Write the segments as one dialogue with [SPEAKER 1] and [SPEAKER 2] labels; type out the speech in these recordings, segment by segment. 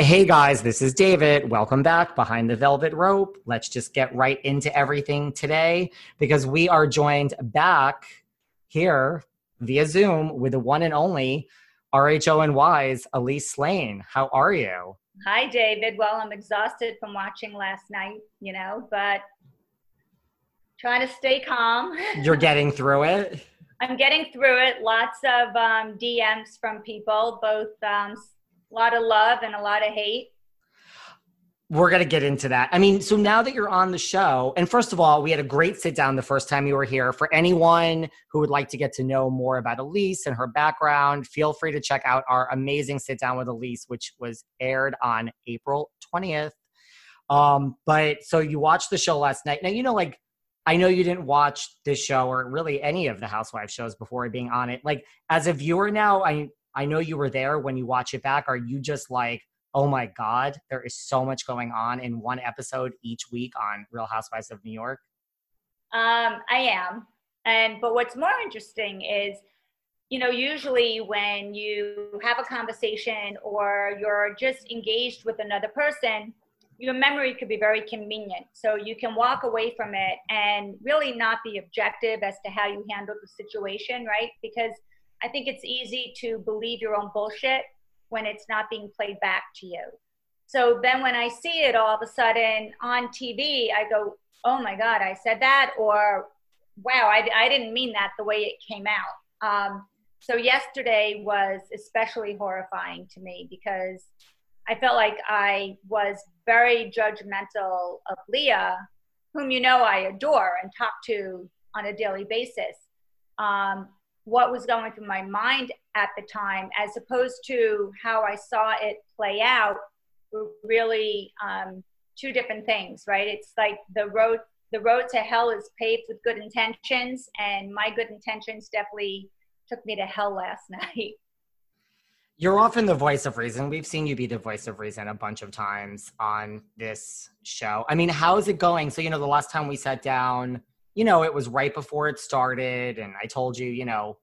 [SPEAKER 1] Hey guys, this is David. Welcome back behind the velvet rope. Let's just get right into everything today because we are joined back here via Zoom with the one and only RHONY's Elyse Slaine. How are you?
[SPEAKER 2] Hi, David. Well, I'm exhausted from watching last night, you know, but trying to stay calm.
[SPEAKER 1] You're getting through it?
[SPEAKER 2] I'm getting through it. Lots of um, DMs from people, both um, a lot of love and a lot of hate.
[SPEAKER 1] We're going to get into that. I mean, so now that you're on the show, and first of all, we had a great sit down the first time you were here. For anyone who would like to get to know more about Elyse and her background, feel free to check out our amazing sit down with Elyse, which was aired on April 20th. Um, but so you watched the show last night. Now, you know, like, I know you didn't watch this show or really any of the Housewives shows before being on it. Like, as a viewer now, I I know you were there when you watch it back. Are you just like, oh my God, there is so much going on in one episode each week on Real Housewives of New York?
[SPEAKER 2] Um, I am. And but what's more interesting is, you know, usually when you have a conversation or you're just engaged with another person, your memory could be very convenient. So you can walk away from it and really not be objective as to how you handle the situation, right? Because I think it's easy to believe your own bullshit when it's not being played back to you. So then when I see it all of a sudden on TV, I go, oh my God, I said that, or wow, I, I didn't mean that the way it came out. Um, so yesterday was especially horrifying to me because I felt like I was very judgmental of Leah, whom you know I adore and talk to on a daily basis. Um, what was going through my mind at the time as opposed to how I saw it play out were really um, two different things, right? It's like the road the road to hell is paved with good intentions, and my good intentions definitely took me to hell last night.
[SPEAKER 1] You're often the voice of reason. We've seen you be the voice of reason a bunch of times on this show. I mean, how is it going? So, you know, the last time we sat down, you know, it was right before it started. And I told you, you know,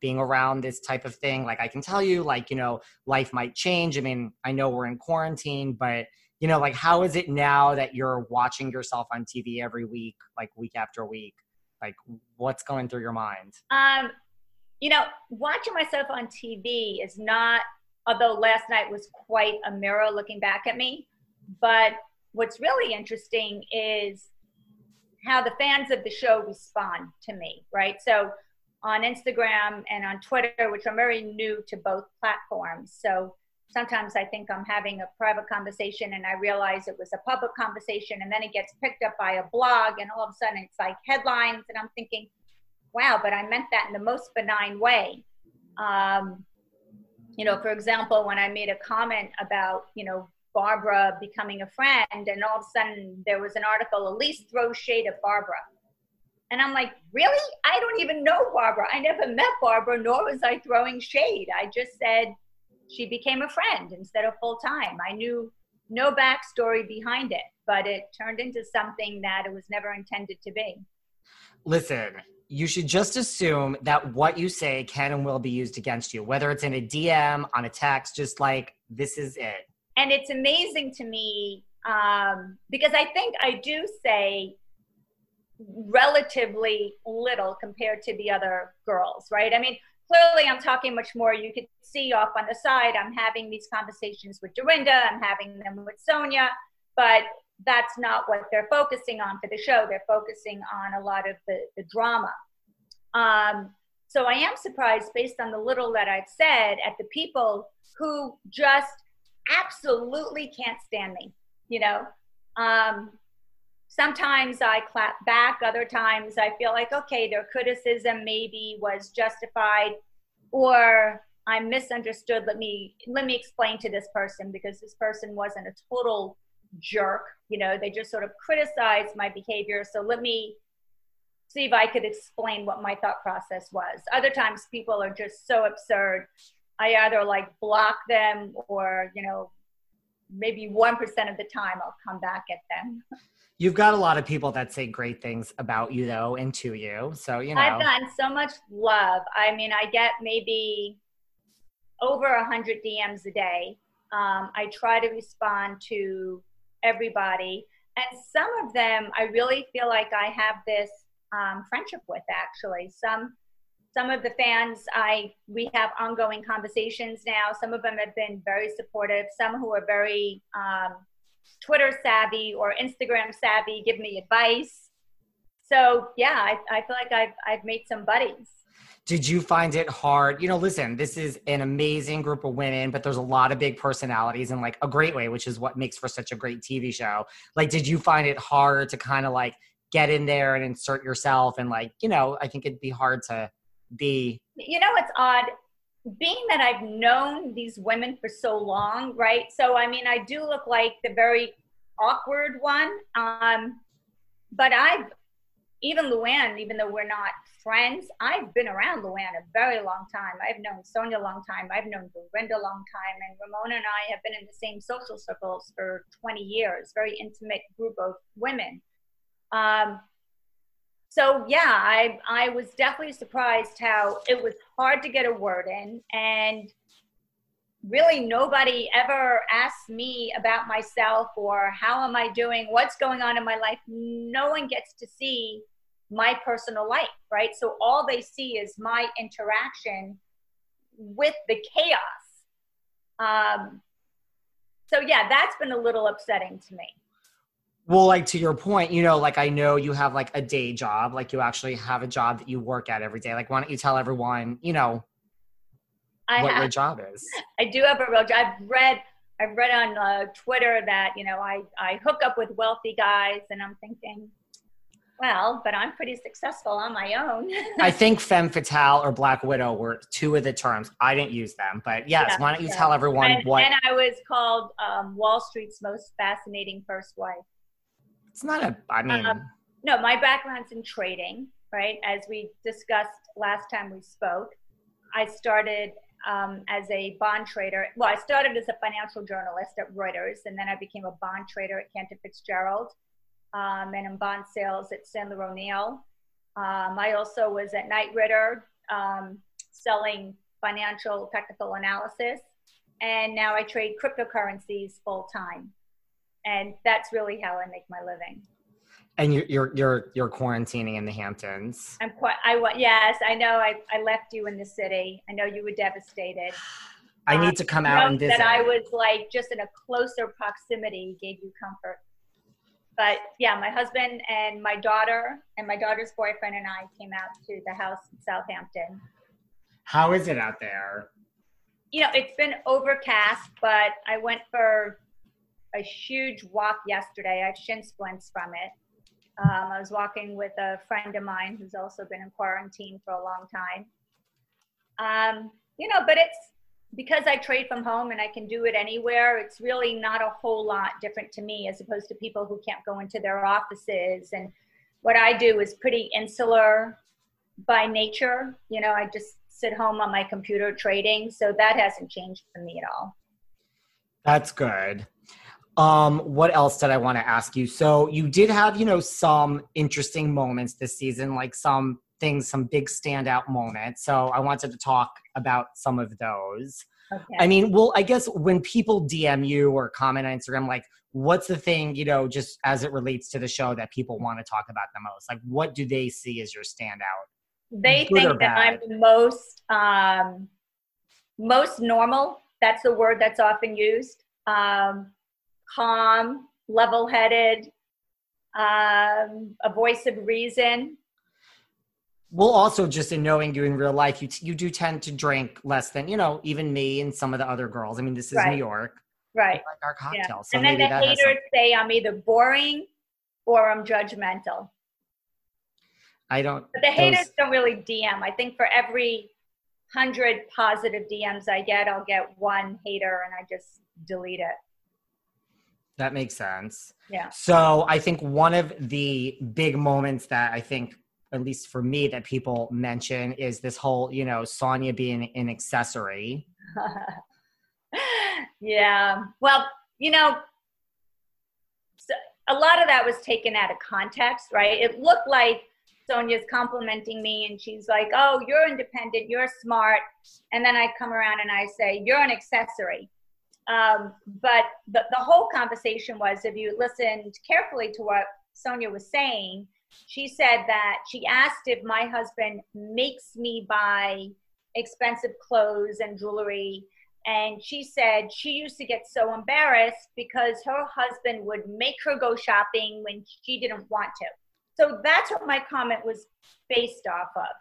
[SPEAKER 1] being around this type of thing, like I can tell you, like, you know, life might change. I mean, I know we're in quarantine, but, you know, like, how is it now that you're watching yourself on TV every week, like week after week? Like, what's going through your mind?
[SPEAKER 2] Um, you know, watching myself on TV is not, although last night was quite a mirror looking back at me, but what's really interesting is how the fans of the show respond to me, right? So on Instagram and on Twitter, which I'm very new to both platforms. So sometimes I think I'm having a private conversation and I realize it was a public conversation and then it gets picked up by a blog and all of a sudden it's like headlines and I'm thinking, wow, but I meant that in the most benign way. Um, you know, for example, when I made a comment about, you know, Barbara becoming a friend, and all of a sudden there was an article, Elyse throws shade at Barbara. And I'm like, really? I don't even know Barbara. I never met Barbara, nor was I throwing shade. I just said she became a friend instead of full time. I knew no backstory behind it, but it turned into something that it was never intended to be.
[SPEAKER 1] Listen, you should just assume that what you say can and will be used against you, whether it's in a DM, on a text, just like this is it.
[SPEAKER 2] And it's amazing to me um, because I think I do say relatively little compared to the other girls, right? I mean, clearly I'm talking much more. You could see off on the side, I'm having these conversations with Dorinda, I'm having them with Sonja, but that's not what they're focusing on for the show. They're focusing on a lot of the, the drama. Um, so I am surprised, based on the little that I've said, at the people who just absolutely can't stand me. You know, um, sometimes I clap back, other times I feel like, okay, their criticism maybe was justified, or I'm misunderstood. Let me let me explain to this person because this person wasn't a total jerk. You know, they just sort of criticized my behavior. So let me see if I could explain what my thought process was. Other times people are just so absurd. I either like block them or, you know, maybe 1% of the time I'll come back at them.
[SPEAKER 1] You've got a lot of people that say great things about you though and to you. So, you know.
[SPEAKER 2] I've gotten so much love. I mean, I get maybe over a hundred DMs a day. Um, I try to respond to everybody. And some of them I really feel like I have this um, friendship with actually. Some some of the fans I we have ongoing conversations now. Some of them have been very supportive. Some who are very um, Twitter savvy or Instagram savvy, give me advice. So yeah, I, I feel like I've I've made some buddies.
[SPEAKER 1] Did you find it hard? You know, listen, this is an amazing group of women, but there's a lot of big personalities in like a great way, which is what makes for such a great TV show. Like, did you find it hard to kind of like get in there and insert yourself? And like, you know, I think it'd be hard to be.
[SPEAKER 2] You know, it's odd being that I've known these women for so long, right? So, I mean, I do look like the very awkward one. Um, but I've, even Luann, even though we're not friends, I've been around Luann a very long time. I've known Sonja a long time. I've known Dorinda a long time. And Ramona and I have been in the same social circles for 20 years, very intimate group of women. Um, so yeah, I I was definitely surprised how it was hard to get a word in, and really nobody ever asked me about myself or how am I doing, what's going on in my life. No one gets to see my personal life, right? So all they see is my interaction with the chaos. Um, so yeah, that's been a little upsetting to me.
[SPEAKER 1] Well, like to your point, you know, like I know you have like a day job, like you actually have a job that you work at every day. Like, why don't you tell everyone, you know, I what have, your job is?
[SPEAKER 2] I do have a real job. I've read, I've read on uh, Twitter that you know I I hook up with wealthy guys, and I'm thinking, well, but I'm pretty successful on my own.
[SPEAKER 1] I think femme fatale or black widow were two of the terms. I didn't use them, but yes, yeah, why don't you yeah. tell everyone
[SPEAKER 2] and,
[SPEAKER 1] what?
[SPEAKER 2] And I was called um, Wall Street's most fascinating first wife.
[SPEAKER 1] It's not a, I mean. Um,
[SPEAKER 2] no, my background's in trading, right? As we discussed last time we spoke, I started um, as a bond trader. Well, I started as a financial journalist at Reuters, and then I became a bond trader at Cantor Fitzgerald, um, and in bond sales at Sandler O'Neill. Um, I also was at Knight Ridder um, selling financial technical analysis, and now I trade cryptocurrencies full time and that's really how I make my living.
[SPEAKER 1] And you're you're you're, you're quarantining in the Hamptons.
[SPEAKER 2] I'm quite. I want. Yes, I know. I I left you in the city. I know you were devastated.
[SPEAKER 1] I need uh, to come out and visit.
[SPEAKER 2] That I was like just in a closer proximity gave you comfort. But yeah, my husband and my daughter and my daughter's boyfriend and I came out to the house in Southampton.
[SPEAKER 1] How is it out there?
[SPEAKER 2] You know, it's been overcast, but I went for a huge walk yesterday. I had shin splints from it. Um, I was walking with a friend of mine who's also been in quarantine for a long time. Um, you know, but it's because I trade from home and I can do it anywhere. It's really not a whole lot different to me as opposed to people who can't go into their offices. And what I do is pretty insular by nature. You know, I just sit home on my computer trading. So that hasn't changed for me at all.
[SPEAKER 1] That's good. Um, what else did I want to ask you? So you did have, you know, some interesting moments this season, like some things, some big standout moments. So I wanted to talk about some of those. Okay. I mean, well, I guess when people DM you or comment on Instagram, like, what's the thing, you know, just as it relates to the show that people want to talk about the most? Like, what do they see as your standout?
[SPEAKER 2] they
[SPEAKER 1] Good
[SPEAKER 2] think that I'm the most um, most normal. That's the word that's often used. Um, calm, level-headed, um, a voice of reason.
[SPEAKER 1] Well, also just in knowing you in real life, you t- you do tend to drink less than you know even me and some of the other girls. I mean, this is
[SPEAKER 2] Right.
[SPEAKER 1] New York,
[SPEAKER 2] Right.
[SPEAKER 1] like our
[SPEAKER 2] Yeah.
[SPEAKER 1] cocktails. So
[SPEAKER 2] and then the haters say I'm either boring or I'm judgmental.
[SPEAKER 1] I don't.
[SPEAKER 2] But the
[SPEAKER 1] those-
[SPEAKER 2] haters don't really DM. I think for every hundred positive DMs I get, I'll get one hater and I just delete it.
[SPEAKER 1] That makes sense.
[SPEAKER 2] Yeah.
[SPEAKER 1] So I think one of the big moments that I think, at least for me, that people mention is this whole, you know, Sonja being an accessory.
[SPEAKER 2] yeah. Well, you know, so a lot of that was taken out of context, right? It looked like Sonja's complimenting me and she's like, oh, you're independent, you're smart. And then I come around and I say, you're an accessory. Um, but the, the whole conversation was if you listened carefully to what Sonja was saying, she said that she asked if my husband makes me buy expensive clothes and jewelry. And she said she used to get so embarrassed because her husband would make her go shopping when she didn't want to. So that's what my comment was based off of.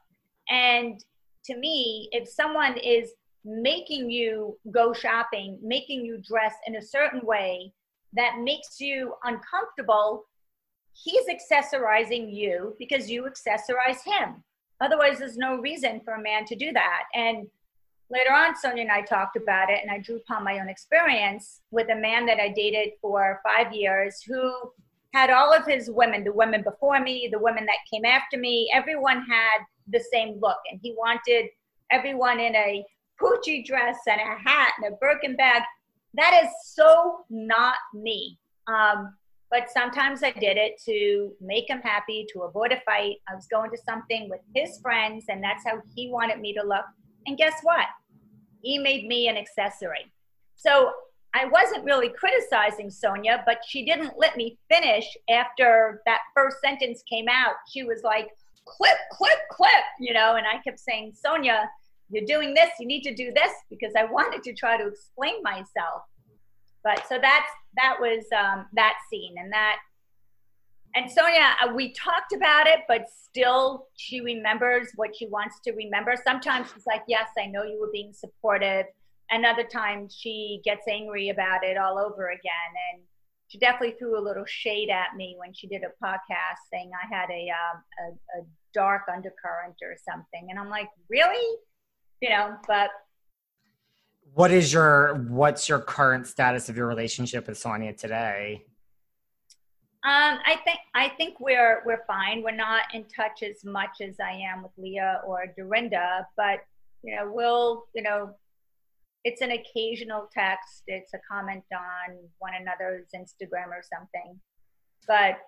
[SPEAKER 2] And to me, if someone is making you go shopping, making you dress in a certain way that makes you uncomfortable, he's accessorizing you because you accessorize him. Otherwise, there's no reason for a man to do that. And later on, Sonja and I talked about it, and I drew upon my own experience with a man that I dated for five years who had all of his women, the women before me, the women that came after me, everyone had the same look. And he wanted everyone in a Gucci dress and a hat and a Birkin bag. That is so not me. Um, but sometimes I did it to make him happy, to avoid a fight. I was going to something with his friends, and that's how he wanted me to look. And guess what? He made me an accessory. So I wasn't really criticizing Sonja, but she didn't let me finish after that first sentence came out. She was like, clip, clip, clip, you know, and I kept saying, Sonja, you're doing this, you need to do this, because I wanted to try to explain myself. But so that's that was um, that scene, and that and Sonja, uh, we talked about it, but still, she remembers what she wants to remember. Sometimes she's like, "Yes, I know you were being supportive," and other times she gets angry about it all over again. And she definitely threw a little shade at me when she did a podcast saying I had a um, a, a dark undercurrent or something, and I'm like, "Really?" You know, but
[SPEAKER 1] What is your what's your current status of your relationship with Sonja today?
[SPEAKER 2] Um, I think I think we're we're fine. We're not in touch as much as I am with Leah or Dorinda, but you know, we'll you know, it's an occasional text. It's a comment on one another's Instagram or something. But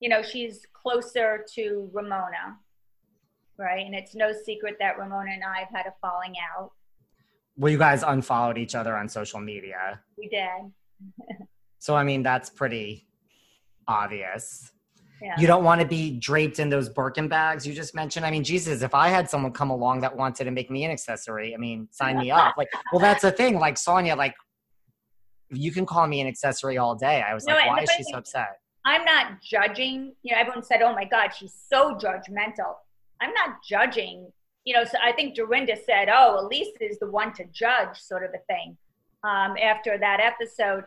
[SPEAKER 2] you know, she's closer to Ramona, right? And it's no secret that Ramona and I have had a falling out.
[SPEAKER 1] Well, you guys unfollowed each other on social media.
[SPEAKER 2] We did.
[SPEAKER 1] So I mean that's pretty obvious.
[SPEAKER 2] Yeah.
[SPEAKER 1] You don't want to be draped in those Birkin bags you just mentioned. I mean, Jesus, if I had someone come along that wanted to make me an accessory, I mean, sign me up. Like, well, that's the thing. Like Sonja, like you can call me an accessory all day. I was
[SPEAKER 2] No,
[SPEAKER 1] like, why is she so upset?
[SPEAKER 2] I'm not judging. You know, everyone said, "Oh my God, she's so judgmental." I'm not judging. You know, so I think Dorinda said, "Oh, Elyse is the one to judge," sort of a thing. Um, after that episode,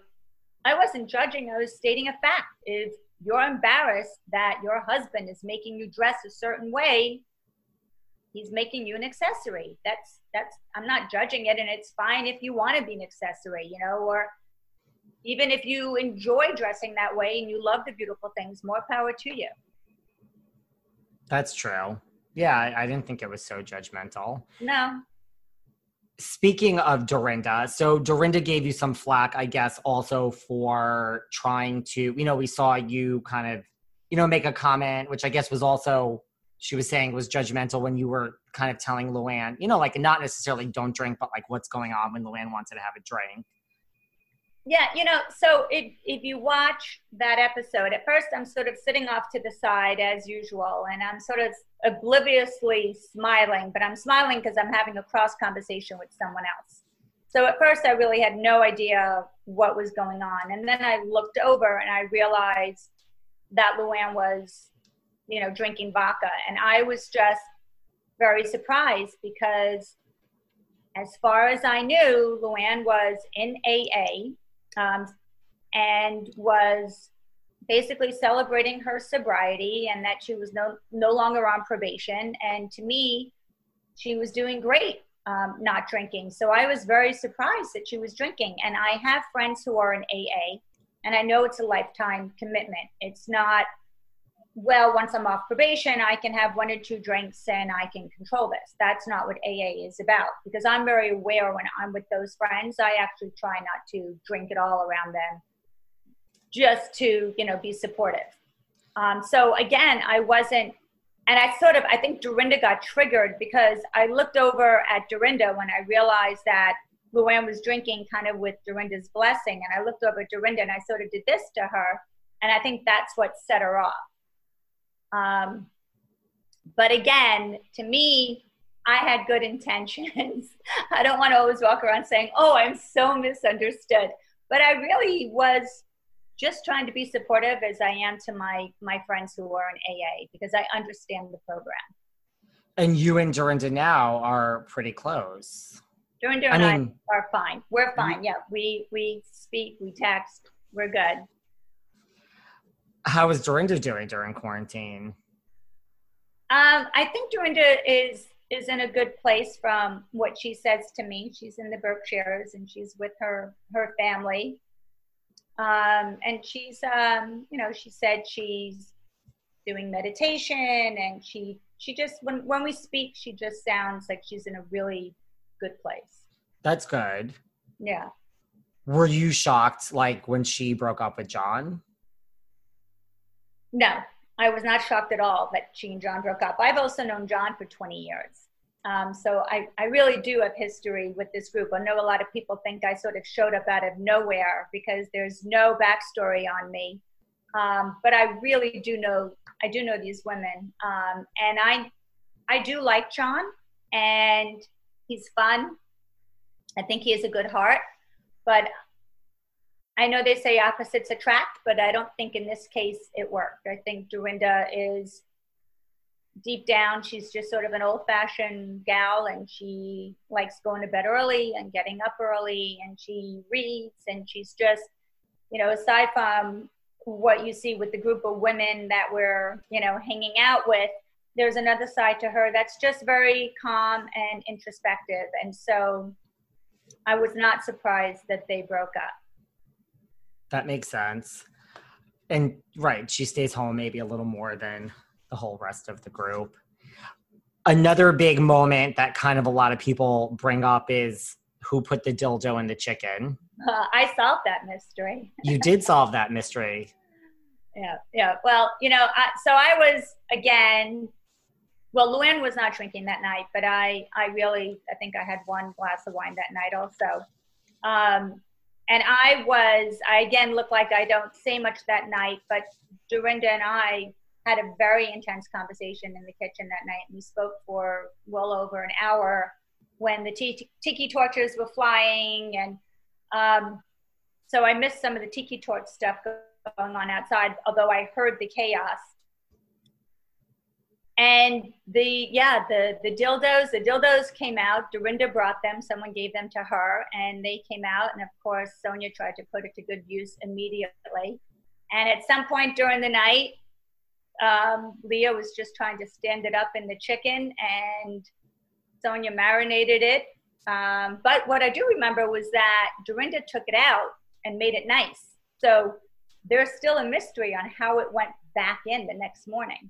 [SPEAKER 2] I wasn't judging. I was stating a fact. If you're embarrassed that your husband is making you dress a certain way, he's making you an accessory. That's that's. I'm not judging it, and it's fine if you want to be an accessory. You know, or even if you enjoy dressing that way and you love the beautiful things, more power to you.
[SPEAKER 1] That's true. Yeah, I, I didn't think it was so judgmental.
[SPEAKER 2] No,
[SPEAKER 1] Speaking of Dorinda, so Dorinda gave you some flack, I guess, also for trying to, you know, we saw you kind of, you know, make a comment, which I guess was also, she was saying was judgmental when you were kind of telling Luann, you know, like not necessarily don't drink, but like what's going on when Luann wanted to have a drink.
[SPEAKER 2] Yeah, you know, so if, if you watch that episode, at first I'm sort of sitting off to the side as usual, and I'm sort of obliviously smiling, but I'm smiling because I'm having a cross conversation with someone else. So at first I really had no idea what was going on. And then I looked over and I realized that Luann was, you know, drinking vodka. And I was just very surprised because as far as I knew, Luann was in AA and was basically celebrating her sobriety and that she was no, no longer on probation. And to me, she was doing great um, not drinking. So I was very surprised that she was drinking. And I have friends who are in AA, and I know it's a lifetime commitment. It's not, well, once I'm off probation, I can have one or two drinks and I can control this. That's not what AA is about because I'm very aware when I'm with those friends, I actually try not to drink at all around them just to, you know, be supportive. Um, so again, I wasn't and I sort of, I think Dorinda got triggered because I looked over at Dorinda when I realized that Luann was drinking kind of with Dorinda's blessing. And I looked over at Dorinda and I sort of did this to her. And I think that's what set her off. Um, but again, to me, I had good intentions. I don't want to always walk around saying, oh, I'm so misunderstood. But I really was just trying to be supportive as I am to my my friends who are in AA because I understand the program.
[SPEAKER 1] And you and Dorinda now are pretty close.
[SPEAKER 2] Dorinda and I, mean, I are fine. We're fine. Yeah, we we speak, we text, we're good.
[SPEAKER 1] How is Dorinda doing during quarantine?
[SPEAKER 2] Um, I think Dorinda is is in a good place from what she says to me. She's in the Berkshires and she's with her her family. Um, and she's, um, you know, she said she's doing meditation and she, she just, when, when we speak, she just sounds like she's in a really good place.
[SPEAKER 1] That's good.
[SPEAKER 2] Yeah.
[SPEAKER 1] Were you shocked, like when she broke up with John?
[SPEAKER 2] No, I was not shocked at all that she and John broke up. I've also known John for 20 years. Um, so I, I really do have history with this group. I know a lot of people think I sort of showed up out of nowhere because there's no backstory on me. Um, but I really do know I do know these women, um, and I I do like John, and he's fun. I think he has a good heart, but I know they say opposites attract, but I don't think in this case it worked. I think Dorinda is deep down, she's just sort of an old fashioned gal and she likes going to bed early and getting up early and she reads and she's just, you know, aside from what you see with the group of women that we're, you know, hanging out with, there's another side to her that's just very calm and introspective. And so I was not surprised that they broke up.
[SPEAKER 1] That makes sense. And right, she stays home maybe a little more than the whole rest of the group. Another big moment that kind of a lot of people bring up is who put the dildo in the chicken.
[SPEAKER 2] Uh, I solved that mystery.
[SPEAKER 1] you did solve that mystery.
[SPEAKER 2] Yeah, yeah. Well, you know, I, so I was again. Well, Luann was not drinking that night, but I, I really, I think I had one glass of wine that night also. Um, and I was, I again look like I don't say much that night, but Dorinda and I had a very intense conversation in the kitchen that night. We spoke for well over an hour when the tiki torches were flying, and um, so I missed some of the tiki torch stuff going on outside, although I heard the chaos. And the yeah, the the dildos, the dildos came out. Dorinda brought them. Someone gave them to her, and they came out. And of course, Sonja tried to put it to good use immediately. And at some point during the night, um, Leah was just trying to stand it up in the chicken, and Sonja marinated it. Um, but what I do remember was that Dorinda took it out and made it nice. So there's still a mystery on how it went back in the next morning.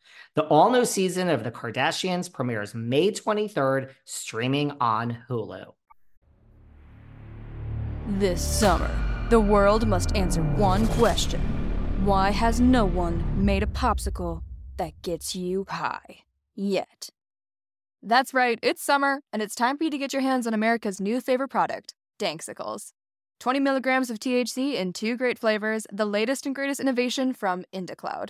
[SPEAKER 1] The all new season of The Kardashians premieres May 23rd, streaming on Hulu.
[SPEAKER 3] This summer, the world must answer one question Why has no one made a popsicle that gets you high yet? That's right, it's summer, and it's time for you to get your hands on America's new favorite product, Danksicles. 20 milligrams of THC in two great flavors, the latest and greatest innovation from IndaCloud.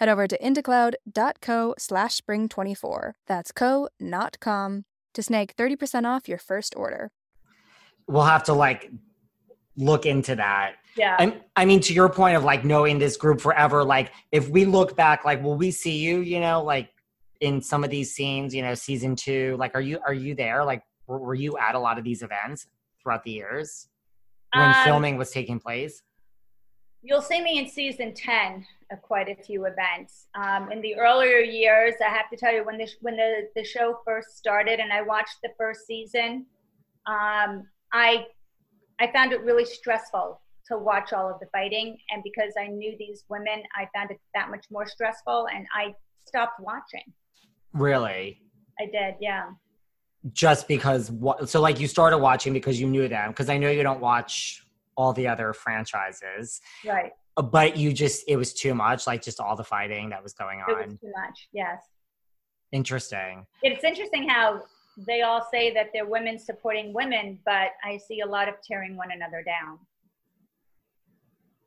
[SPEAKER 3] Head over to indacloud.co slash spring24. That's co, not com, to snag 30% off your first order.
[SPEAKER 1] We'll have to like look into that
[SPEAKER 2] Yeah.
[SPEAKER 1] I, I mean, to your point of like knowing this group forever, like if we look back, like will we see you? You know, like in some of these scenes, you know, season two. Like, are you are you there? Like, were, were you at a lot of these events throughout the years when
[SPEAKER 2] Um,
[SPEAKER 1] filming was taking place?
[SPEAKER 2] You'll see me in season 10 of quite a few events. Um, in the earlier years, I have to tell you, when the, when the, the show first started and I watched the first season, um, I, I found it really stressful to watch all of the fighting. And because I knew these women, I found it that much more stressful and I stopped watching.
[SPEAKER 1] Really?
[SPEAKER 2] I did, yeah.
[SPEAKER 1] Just because? What? So like you started watching because you knew them? Because I know you don't watch all the other franchises,
[SPEAKER 2] Right.
[SPEAKER 1] Uh, but you just it was too much. Like just all the fighting that was going
[SPEAKER 2] It was
[SPEAKER 1] on.
[SPEAKER 2] too much, yes.
[SPEAKER 1] Interesting.
[SPEAKER 2] It's interesting how they all say that they're women supporting women, but I see a lot of tearing one another down.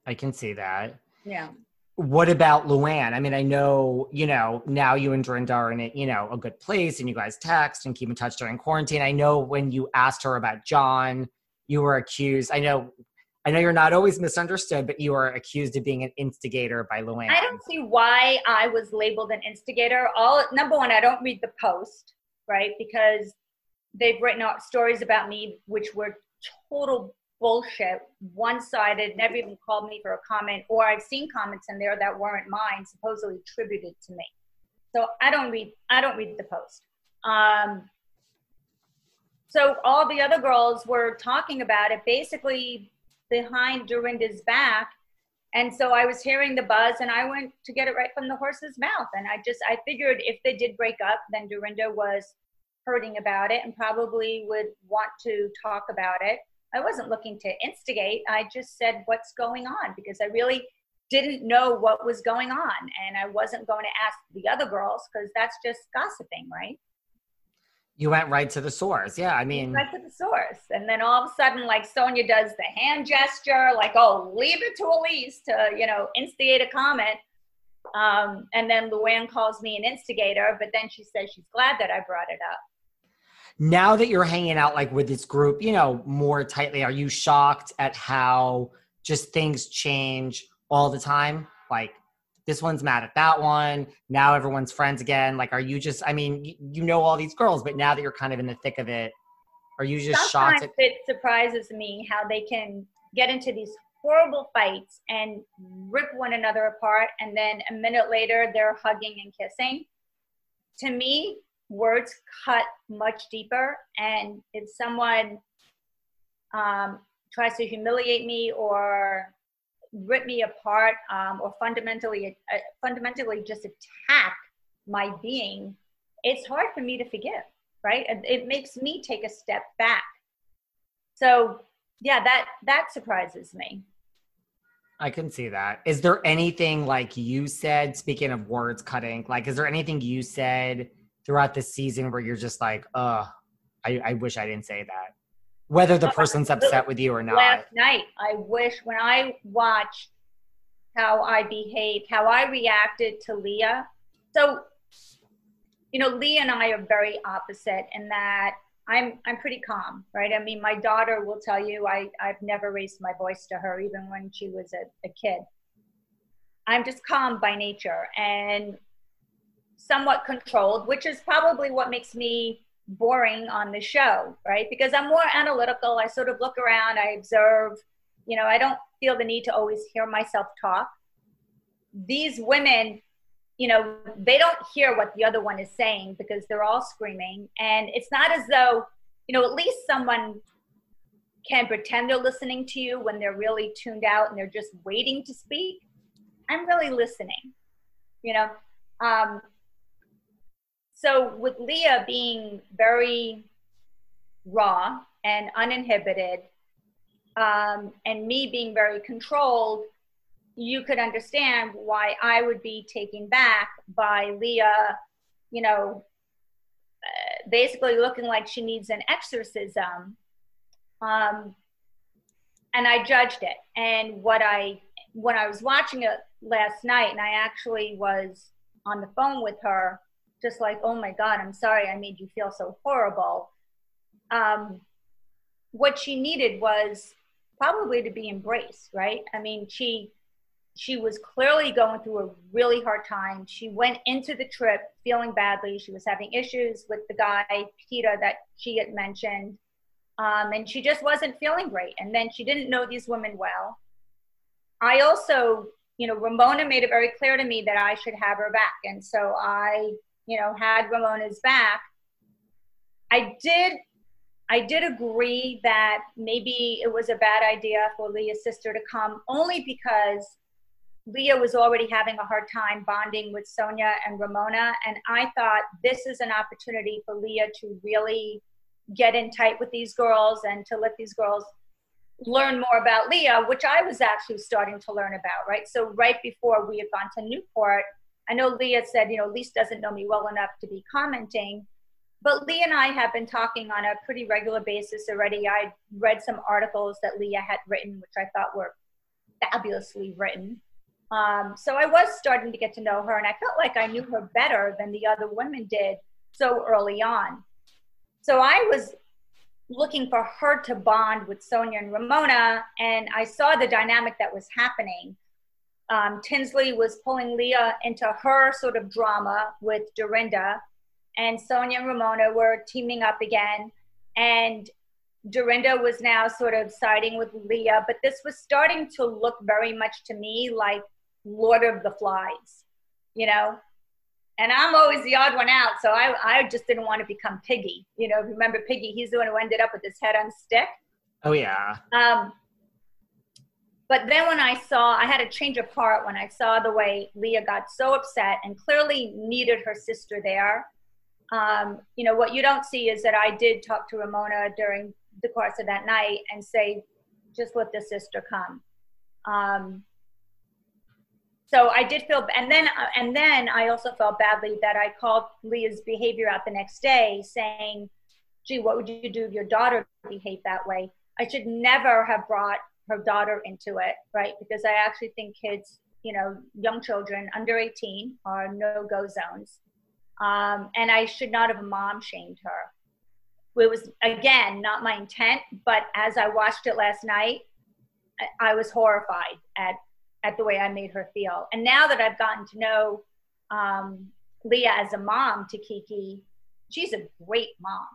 [SPEAKER 1] I can see that.
[SPEAKER 2] Yeah.
[SPEAKER 1] what about Luann? I mean, I know, you know, now you and Dorinda are in a, you know, a good place and you guys text and keep in touch during quarantine. I know when you asked her about John, you were accused. I know I know you're not always misunderstood, but you are accused of being an instigator by Luann.
[SPEAKER 2] I don't see why I was labeled an instigator. All number one, I don't read the post, right? Because they've written out stories about me which were total bullshit, one-sided, never even called me for a comment, or I've seen comments in there that weren't mine, supposedly attributed to me. So I don't read I don't read the post. Um, so all the other girls were talking about it basically behind Dorinda's back and so I was hearing the buzz and I went to get it right from the horse's mouth. And I just, I figured if they did break up, then Dorinda was hurting about it and probably would want to talk about it. I wasn't looking to instigate. I just said, what's going on? Because I really didn't know what was going on. And I wasn't going to ask the other girls because that's just gossiping, right?
[SPEAKER 1] You went right to the source. Yeah, I mean,
[SPEAKER 2] right to the source. And then all of a sudden, like Sonja does the hand gesture, like, oh, leave it to Elyse to, you know, instigate a comment. Um, and then Luann calls me an instigator, but then she says she's glad that I brought it up.
[SPEAKER 1] now that you're hanging out like with this group, you know, more tightly, are you shocked at how just things change all the time? Like this one's mad at that one. Now everyone's friends again. Like, are you just, I mean, you, you know all these girls, but now that you're kind of in the thick of it, are you just
[SPEAKER 2] Sometimes
[SPEAKER 1] shocked at
[SPEAKER 2] it surprises me how they can get into these horrible fights and rip one another apart, and then a minute later they're hugging and kissing. To me, words cut much deeper, and if someone um, tries to humiliate me or rip me apart um, or fundamentally uh, fundamentally just attack my being, it's hard for me to forgive right it, makes me take a step back so yeah that that surprises me
[SPEAKER 1] I can see that. Is there anything like you said, speaking of words cutting, like, is there anything you said throughout the season where you're just like, uh, I, I wish I didn't say that? Whether the person's upset with you or not.
[SPEAKER 2] last night i wish when i watched how i behaved how i reacted to leah so you know leah and i are very opposite in that I'm I'm pretty calm, right? I mean, my daughter will tell you I I've never raised my voice to her, even when she was a, a kid. I'm just calm by nature and somewhat controlled, which is probably what makes me boring on the show, right? Because I'm more analytical. I sort of look around, I observe. You know, I don't feel the need to always hear myself talk. These women you know, they don't hear what the other one is saying because they're all screaming. And it's not as though, you know, at least someone can pretend they're listening to you when they're really tuned out and they're just waiting to speak. I'm really listening, you know. Um, so with Leah being very raw and uninhibited, um, and me being very controlled, you could understand why I would be taken back by Leah, you know, uh, basically looking like she needs an exorcism. Um, and I judged it. And what I, when I was watching it last night, and I actually was on the phone with her, just like, oh my God, I'm sorry I made you feel so horrible. Um, what she needed was probably to be embraced, right? I mean, she, she was clearly going through a really hard time. She went into the trip feeling badly. She was having issues with the guy, Peter, that she had mentioned. Um, and she just wasn't feeling great. And then she didn't know these women well. I also, you know, Ramona made it very clear to me that I should have her back. And so I, you know, had Ramona's back. I did I did agree that maybe it was a bad idea for Leah's sister to come only because Leah was already having a hard time bonding with Sonja and Ramona. And I thought this is an opportunity for Leah to really get in tight with these girls and to let these girls learn more about Leah, which I was actually starting to learn about, right? So, right before we had gone to Newport, I know Leah said, you know, Lise doesn't know me well enough to be commenting. But Leah and I have been talking on a pretty regular basis already. I read some articles that Leah had written, which I thought were fabulously written. Um, so I was starting to get to know her, and I felt like I knew her better than the other women did so early on. So I was looking for her to bond with Sonja and Ramona, and I saw the dynamic that was happening. Um, Tinsley was pulling Leah into her sort of drama with Dorinda, and Sonja and Ramona were teaming up again. And Dorinda was now sort of siding with Leah, but this was starting to look very much to me like Lord of the Flies, you know? And I'm always the odd one out, so I, I just didn't want to become Piggy. You know, remember Piggy? He's the one who ended up with his head on stick.
[SPEAKER 1] Oh, yeah.
[SPEAKER 2] Um, but then when I saw, I had a change of heart when I saw the way Leah got so upset and clearly needed her sister there. Um, you know, what you don't see is that I did talk to Ramona during the course of that night and say, just let the sister come. Um, so I did feel, and then and then I also felt badly that I called Leah's behavior out the next day, saying, "Gee, what would you do if your daughter behaved that way?" I should never have brought her daughter into it, right? Because I actually think kids, you know, young children under 18 are no-go zones, um, and I should not have mom shamed her. It was again not my intent, but as I watched it last night, I was horrified at at the way I made her feel. And now that I've gotten to know um, Leah as a mom to Kiki, she's a great mom,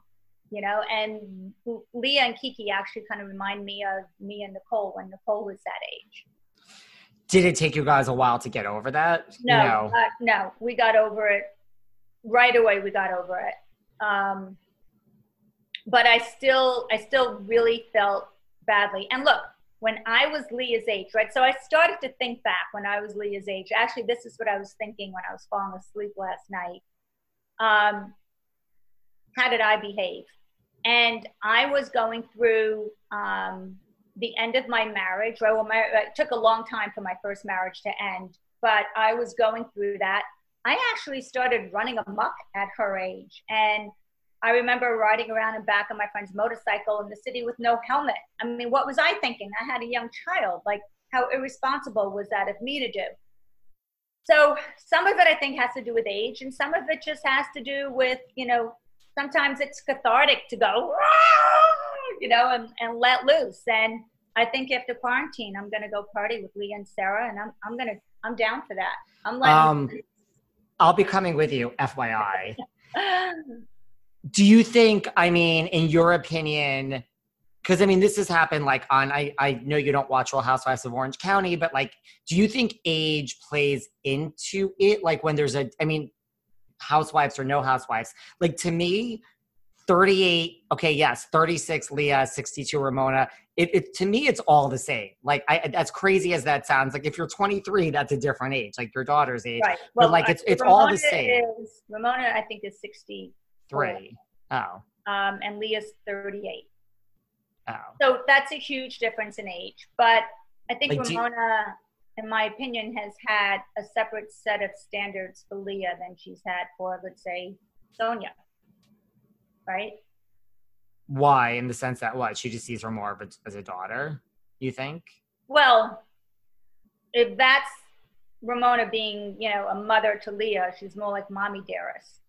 [SPEAKER 2] you know. And Leah and Kiki actually kind of remind me of me and Nicole when Nicole was that age.
[SPEAKER 1] Did it take you guys a while to get over that?
[SPEAKER 2] No, no, uh, no we got over it right away. We got over it. Um, but I still, I still really felt badly. And look, when I was Leah's age, right? So I started to think back when I was Leah's age. Actually, this is what I was thinking when I was falling asleep last night. Um, how did I behave? And I was going through um, the end of my marriage. Well, my, it took a long time for my first marriage to end, but I was going through that. I actually started running amok at her age. And I remember riding around in back of my friend's motorcycle in the city with no helmet. I mean, what was I thinking? I had a young child. Like, how irresponsible was that of me to do? So, some of it I think has to do with age, and some of it just has to do with, you know, sometimes it's cathartic to go, you know, and, and let loose. And I think after quarantine, I'm going to go party with Leah and Sarah, and I'm, I'm going to, I'm down for that. I'm letting. Um,
[SPEAKER 1] I'll be coming with you, FYI. Do you think, I mean, in your opinion, because I mean, this has happened like on, I, I know you don't watch Real Housewives of Orange County, but like, do you think age plays into it? Like when there's a, I mean, housewives or no housewives, like to me, 38 okay yes 36 leah 62 ramona it, it, to me it's all the same. Like I, as crazy as that sounds like if you're 23 that's a different age like your daughter's age. Right. well, but like it's it's
[SPEAKER 2] ramona
[SPEAKER 1] all the same.
[SPEAKER 2] is, ramona i think is 63
[SPEAKER 1] oh.
[SPEAKER 2] Um and leah's 38
[SPEAKER 1] oh.
[SPEAKER 2] So that's a huge difference in age. But i think like, ramona in my opinion has had a separate set of standards for leah than she's had for let's say sonja right?
[SPEAKER 1] Why? In the sense that what? She just sees her more as a daughter, you think?
[SPEAKER 2] Well, if that's Ramona being, you know, a mother to Leah, she's more like mommy dearest,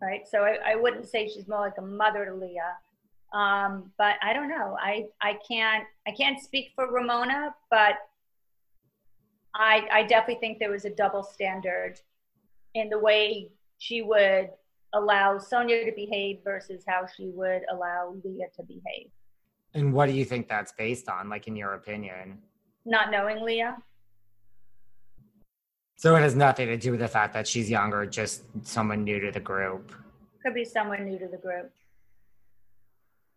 [SPEAKER 2] right? So I, I wouldn't say she's more like a mother to Leah. Um, but I don't know. I, I can't I can't speak for Ramona, but I I definitely think there was a double standard in the way she would allow Sonja to behave versus how she would allow Leah to behave.
[SPEAKER 1] And what do you think that's based on, like in your opinion?
[SPEAKER 2] Not knowing Leah.
[SPEAKER 1] So it has nothing to do with the fact that she's younger, just someone new to the group.
[SPEAKER 2] Could be someone new to the group.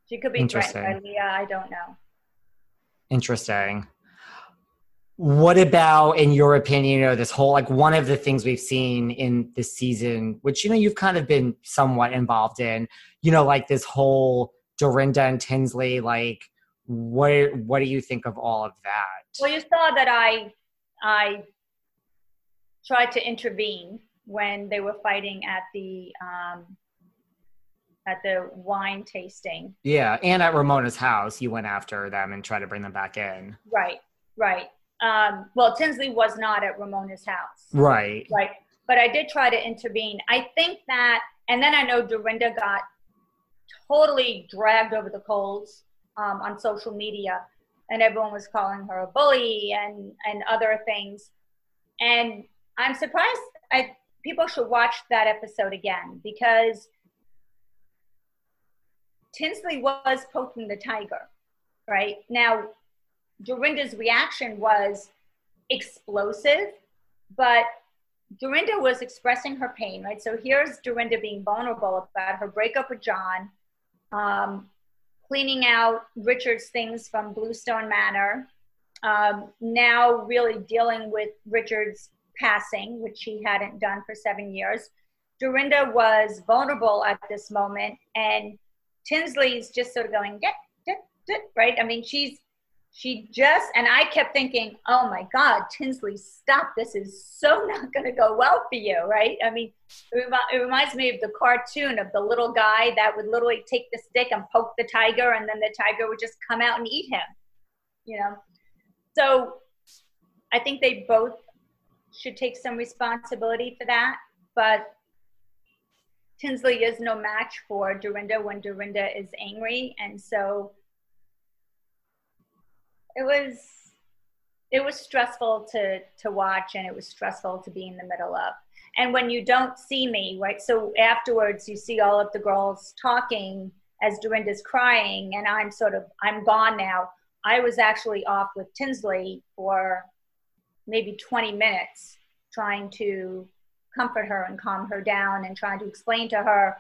[SPEAKER 2] She could be threatened by Leah. I don't know.
[SPEAKER 1] Interesting. What about, in your opinion, you know, this whole like one of the things we've seen in this season, which you know you've kind of been somewhat involved in, you know, like this whole Dorinda and Tinsley, like what what do you think of all of that?
[SPEAKER 2] Well, you saw that I I tried to intervene when they were fighting at the um, at the wine tasting.
[SPEAKER 1] Yeah, and at Ramona's house, you went after them and tried to bring them back in.
[SPEAKER 2] Right, right um, well, Tinsley was not at Ramona's house.
[SPEAKER 1] Right.
[SPEAKER 2] Right. But I did try to intervene. I think that, and then I know Dorinda got totally dragged over the coals um, on social media, and everyone was calling her a bully and and other things. And I'm surprised. I people should watch that episode again because Tinsley was poking the tiger. Right now, Dorinda's reaction was explosive, but Dorinda was expressing her pain, right? So here's Dorinda being vulnerable about her breakup with John, um, cleaning out Richard's things from Bluestone Manor, um, now really dealing with Richard's passing, which she hadn't done for seven years. Dorinda was vulnerable at this moment, and Tinsley's just sort of going, get, get, get, right? I mean, she's she just and i kept thinking oh my god tinsley stop this is so not going to go well for you right? I mean it, reminds me of the cartoon of the little guy that would literally take the stick and poke the tiger and then the tiger would just come out and eat him you know? So i think they both should take some responsibility for that but tinsley is no match for dorinda when dorinda is angry and so it was it was stressful to to watch and it was stressful to be in the middle of. And when you don't see me right so afterwards you see all of the girls talking as dorinda's crying and i'm sort of i'm gone now. I was actually off with tinsley for maybe 20 minutes trying to comfort her and calm her down and trying to explain to her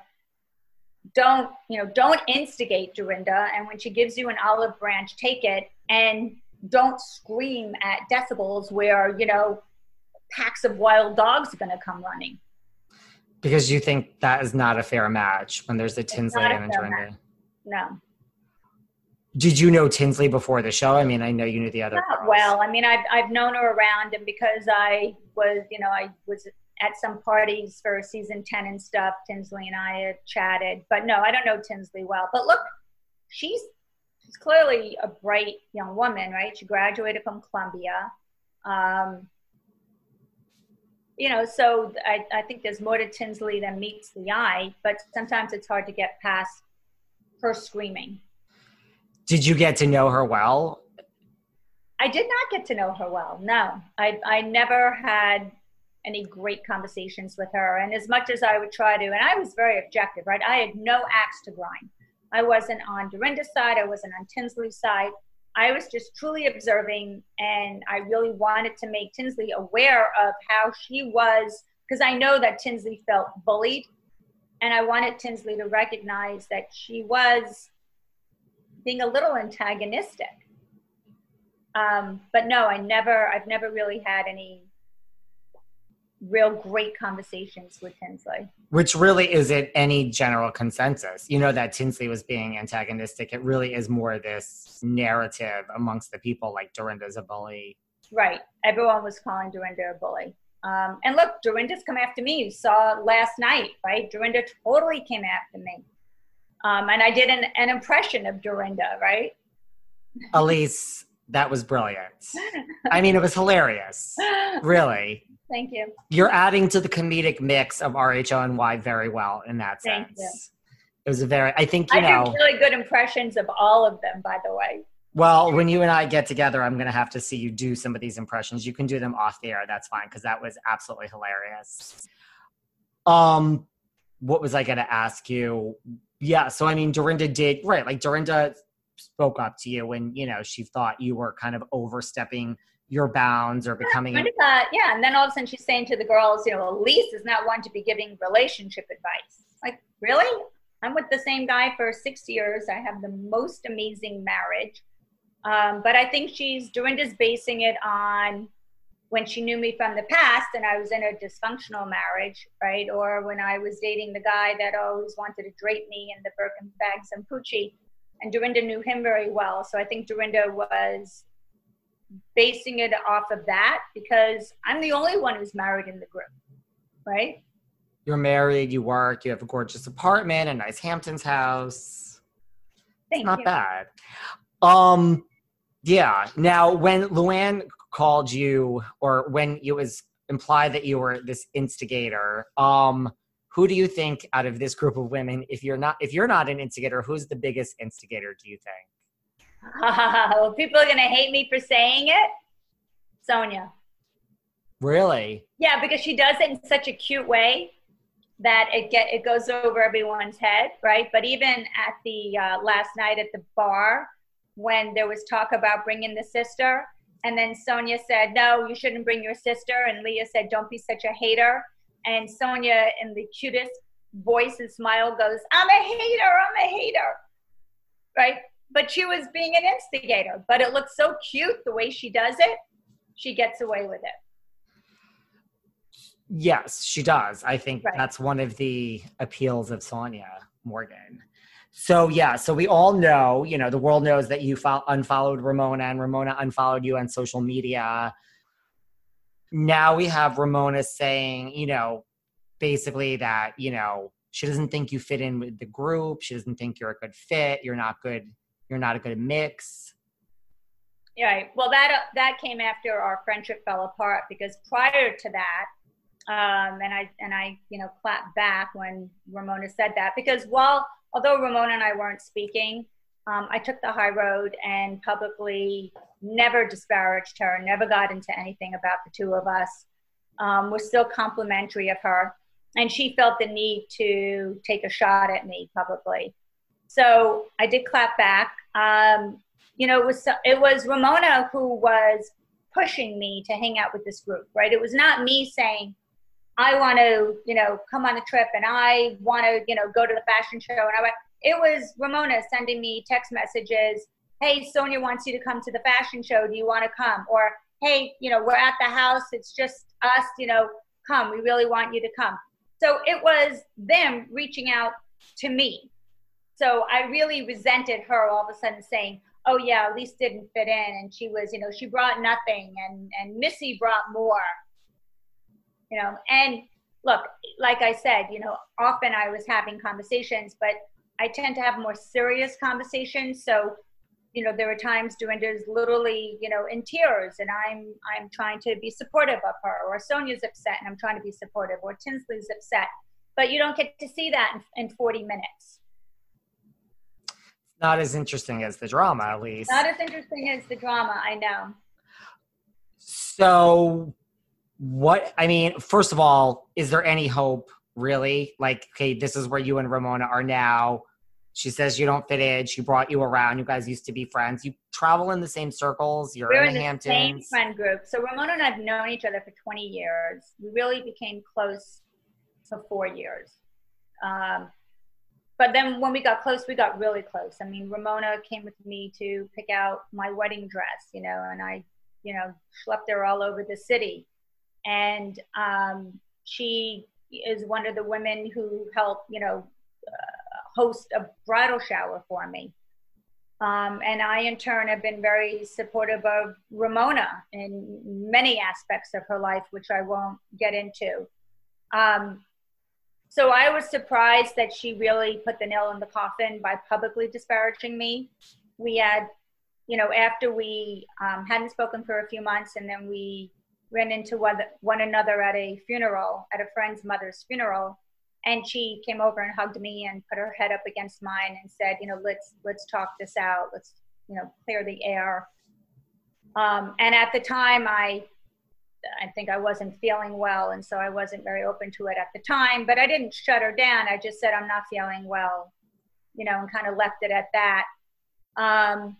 [SPEAKER 2] don't you know don't instigate dorinda. And when she gives you an olive branch take it and don't scream at decibels where you know packs of wild dogs are going to come running.
[SPEAKER 1] Because you think that is not a fair match when there's a tinsley and a dorinda
[SPEAKER 2] no.
[SPEAKER 1] Did you know tinsley before the show? I mean i know you knew the other
[SPEAKER 2] Not well. I mean I've, I've known her around and because i was you know i was at some parties for season 10 and stuff. Tinsley and I have chatted, but no, I don't know Tinsley well. But look, she's she's clearly a bright young woman, right? She graduated from Columbia. Um, you know, so I, I think there's more to Tinsley than meets the eye, but sometimes it's hard to get past her screaming.
[SPEAKER 1] Did you get to know her well?
[SPEAKER 2] I did not get to know her well. No, I, I never had any great conversations with her. And as much as I would try to, and I was very objective, right? I had no axe to grind. I wasn't on Dorinda's side. I wasn't on Tinsley's side. I was just truly observing, and I really wanted to make Tinsley aware of how she was, because I know that Tinsley felt bullied, and I wanted Tinsley to recognize that she was being a little antagonistic. Um, but no, I never, I've never really had any real great conversations with Tinsley.
[SPEAKER 1] Which really isn't any general consensus. You know that Tinsley was being antagonistic. It really is more this narrative amongst the people like Dorinda's a bully.
[SPEAKER 2] Right. Everyone was calling Dorinda a bully. Um, and look, Dorinda's come after me. You saw last night, right? Dorinda totally came after me. Um, and I did an, an impression of Dorinda, right?
[SPEAKER 1] Elyse, that was brilliant. I mean, it was hilarious. Really.
[SPEAKER 2] Thank you.
[SPEAKER 1] You're adding to the comedic mix of RHONY very well in that sense. Thank you. It was a very, I think, you
[SPEAKER 2] I
[SPEAKER 1] know.
[SPEAKER 2] really good impressions of all of them, by the way.
[SPEAKER 1] Well, when you and I get together, I'm going to have to see you do some of these impressions. You can do them off the air. That's fine because that was absolutely hilarious. Um, what was I going to ask you? Yeah, so I mean, Dorinda did right. Like Dorinda spoke up to you when you know she thought you were kind of overstepping your bounds or becoming.
[SPEAKER 2] Yeah, thought, yeah, and then all of a sudden she's saying to the girls, you know, Elyse is not one to be giving relationship advice. Like, really? I'm with the same guy for six years. I have the most amazing marriage. Um, but I think she's Dorinda's basing it on when she knew me from the past and I was in a dysfunctional marriage, right? Or when I was dating the guy that always wanted to drape me in the Birkin bags and Pucci. And Dorinda knew him very well. So I think Dorinda was basing it off of that because I'm the only one who's married in the group, right?
[SPEAKER 1] You're married, you work, you have a gorgeous apartment, a nice Hamptons house.
[SPEAKER 2] Thank
[SPEAKER 1] not
[SPEAKER 2] you.
[SPEAKER 1] bad. Um, yeah. Now, when Luann called you, or when it was implied that you were this instigator, um, who do you think out of this group of women, if you're not if you're not an instigator, who's the biggest instigator? Do you think?
[SPEAKER 2] well, people are going to hate me for saying it. Sonja.
[SPEAKER 1] Really?
[SPEAKER 2] Yeah, because she does it in such a cute way that it get it goes over everyone's head, right? But even at the uh, last night at the bar, when there was talk about bringing the sister, and then Sonja said, "No, you shouldn't bring your sister," and Leah said, "Don't be such a hater." And Sonja, in the cutest voice and smile, goes, "I'm a hater. I'm a hater." Right? But she was being an instigator. But it looks so cute the way she does it. She gets away with it.
[SPEAKER 1] Yes, she does. I think right. that's one of the appeals of Sonja Morgan. So yeah, so we all know, you know, the world knows that you fo- unfollowed Ramona and Ramona unfollowed you on social media. Now we have Ramona saying, you know, basically that, you know, she doesn't think you fit in with the group. She doesn't think you're a good fit. You're not good you're not a good mix
[SPEAKER 2] right well that uh, that came after our friendship fell apart because prior to that um, and i and i you know clapped back when ramona said that because while although ramona and i weren't speaking um, i took the high road and publicly never disparaged her never got into anything about the two of us um, was still complimentary of her and she felt the need to take a shot at me publicly so I did clap back. Um, you know, it was it was Ramona who was pushing me to hang out with this group, right? It was not me saying, I want to, you know, come on a trip and I want to, you know, go to the fashion show. And I went, it was Ramona sending me text messages. Hey, Sonja wants you to come to the fashion show. Do you want to come? Or, hey, you know, we're at the house. It's just us, you know, come. We really want you to come. So it was them reaching out to me so I really resented her all of a sudden saying, "Oh yeah, Elyse didn't fit in, and she was, you know, she brought nothing, and and Missy brought more." You know, and look, like I said, you know, often I was having conversations, but I tend to have more serious conversations. So you know, there are times Dorinda's literally, you know, in tears and I'm I'm trying to be supportive of her, or Sonja's upset and I'm trying to be supportive, or Tinsley's upset. But you don't get to see that in, in 40 minutes.
[SPEAKER 1] Not as interesting as the drama, at least.
[SPEAKER 2] Not as interesting as the drama, I know.
[SPEAKER 1] So, what, I mean, first of all, is there any hope, really? Like, okay, this is where you and Ramona are now she says you don't fit in. She brought you around. You guys used to be friends. You travel in the same circles. You're
[SPEAKER 2] We're
[SPEAKER 1] in,
[SPEAKER 2] in
[SPEAKER 1] the,
[SPEAKER 2] the
[SPEAKER 1] Hamptons.
[SPEAKER 2] same friend group. So Ramona and I've known each other for 20 years. We really became close for four years. Um, but then when we got close, we got really close. I mean, Ramona came with me to pick out my wedding dress, you know, and I, you know, schlepped her all over the city. And um, she is one of the women who helped, you know, uh, host a bridal shower for me. Um, and I, in turn, have been very supportive of Ramona in many aspects of her life, which I won't get into. Um, so I was surprised that she really put the nail in the coffin by publicly disparaging me. We had, you know, after we um, hadn't spoken for a few months, and then we ran into one, one another at a funeral, at a friend's mother's funeral and she came over and hugged me and put her head up against mine and said you know let's let's talk this out let's you know clear the air um, and at the time i i think i wasn't feeling well and so i wasn't very open to it at the time but i didn't shut her down i just said i'm not feeling well you know and kind of left it at that um,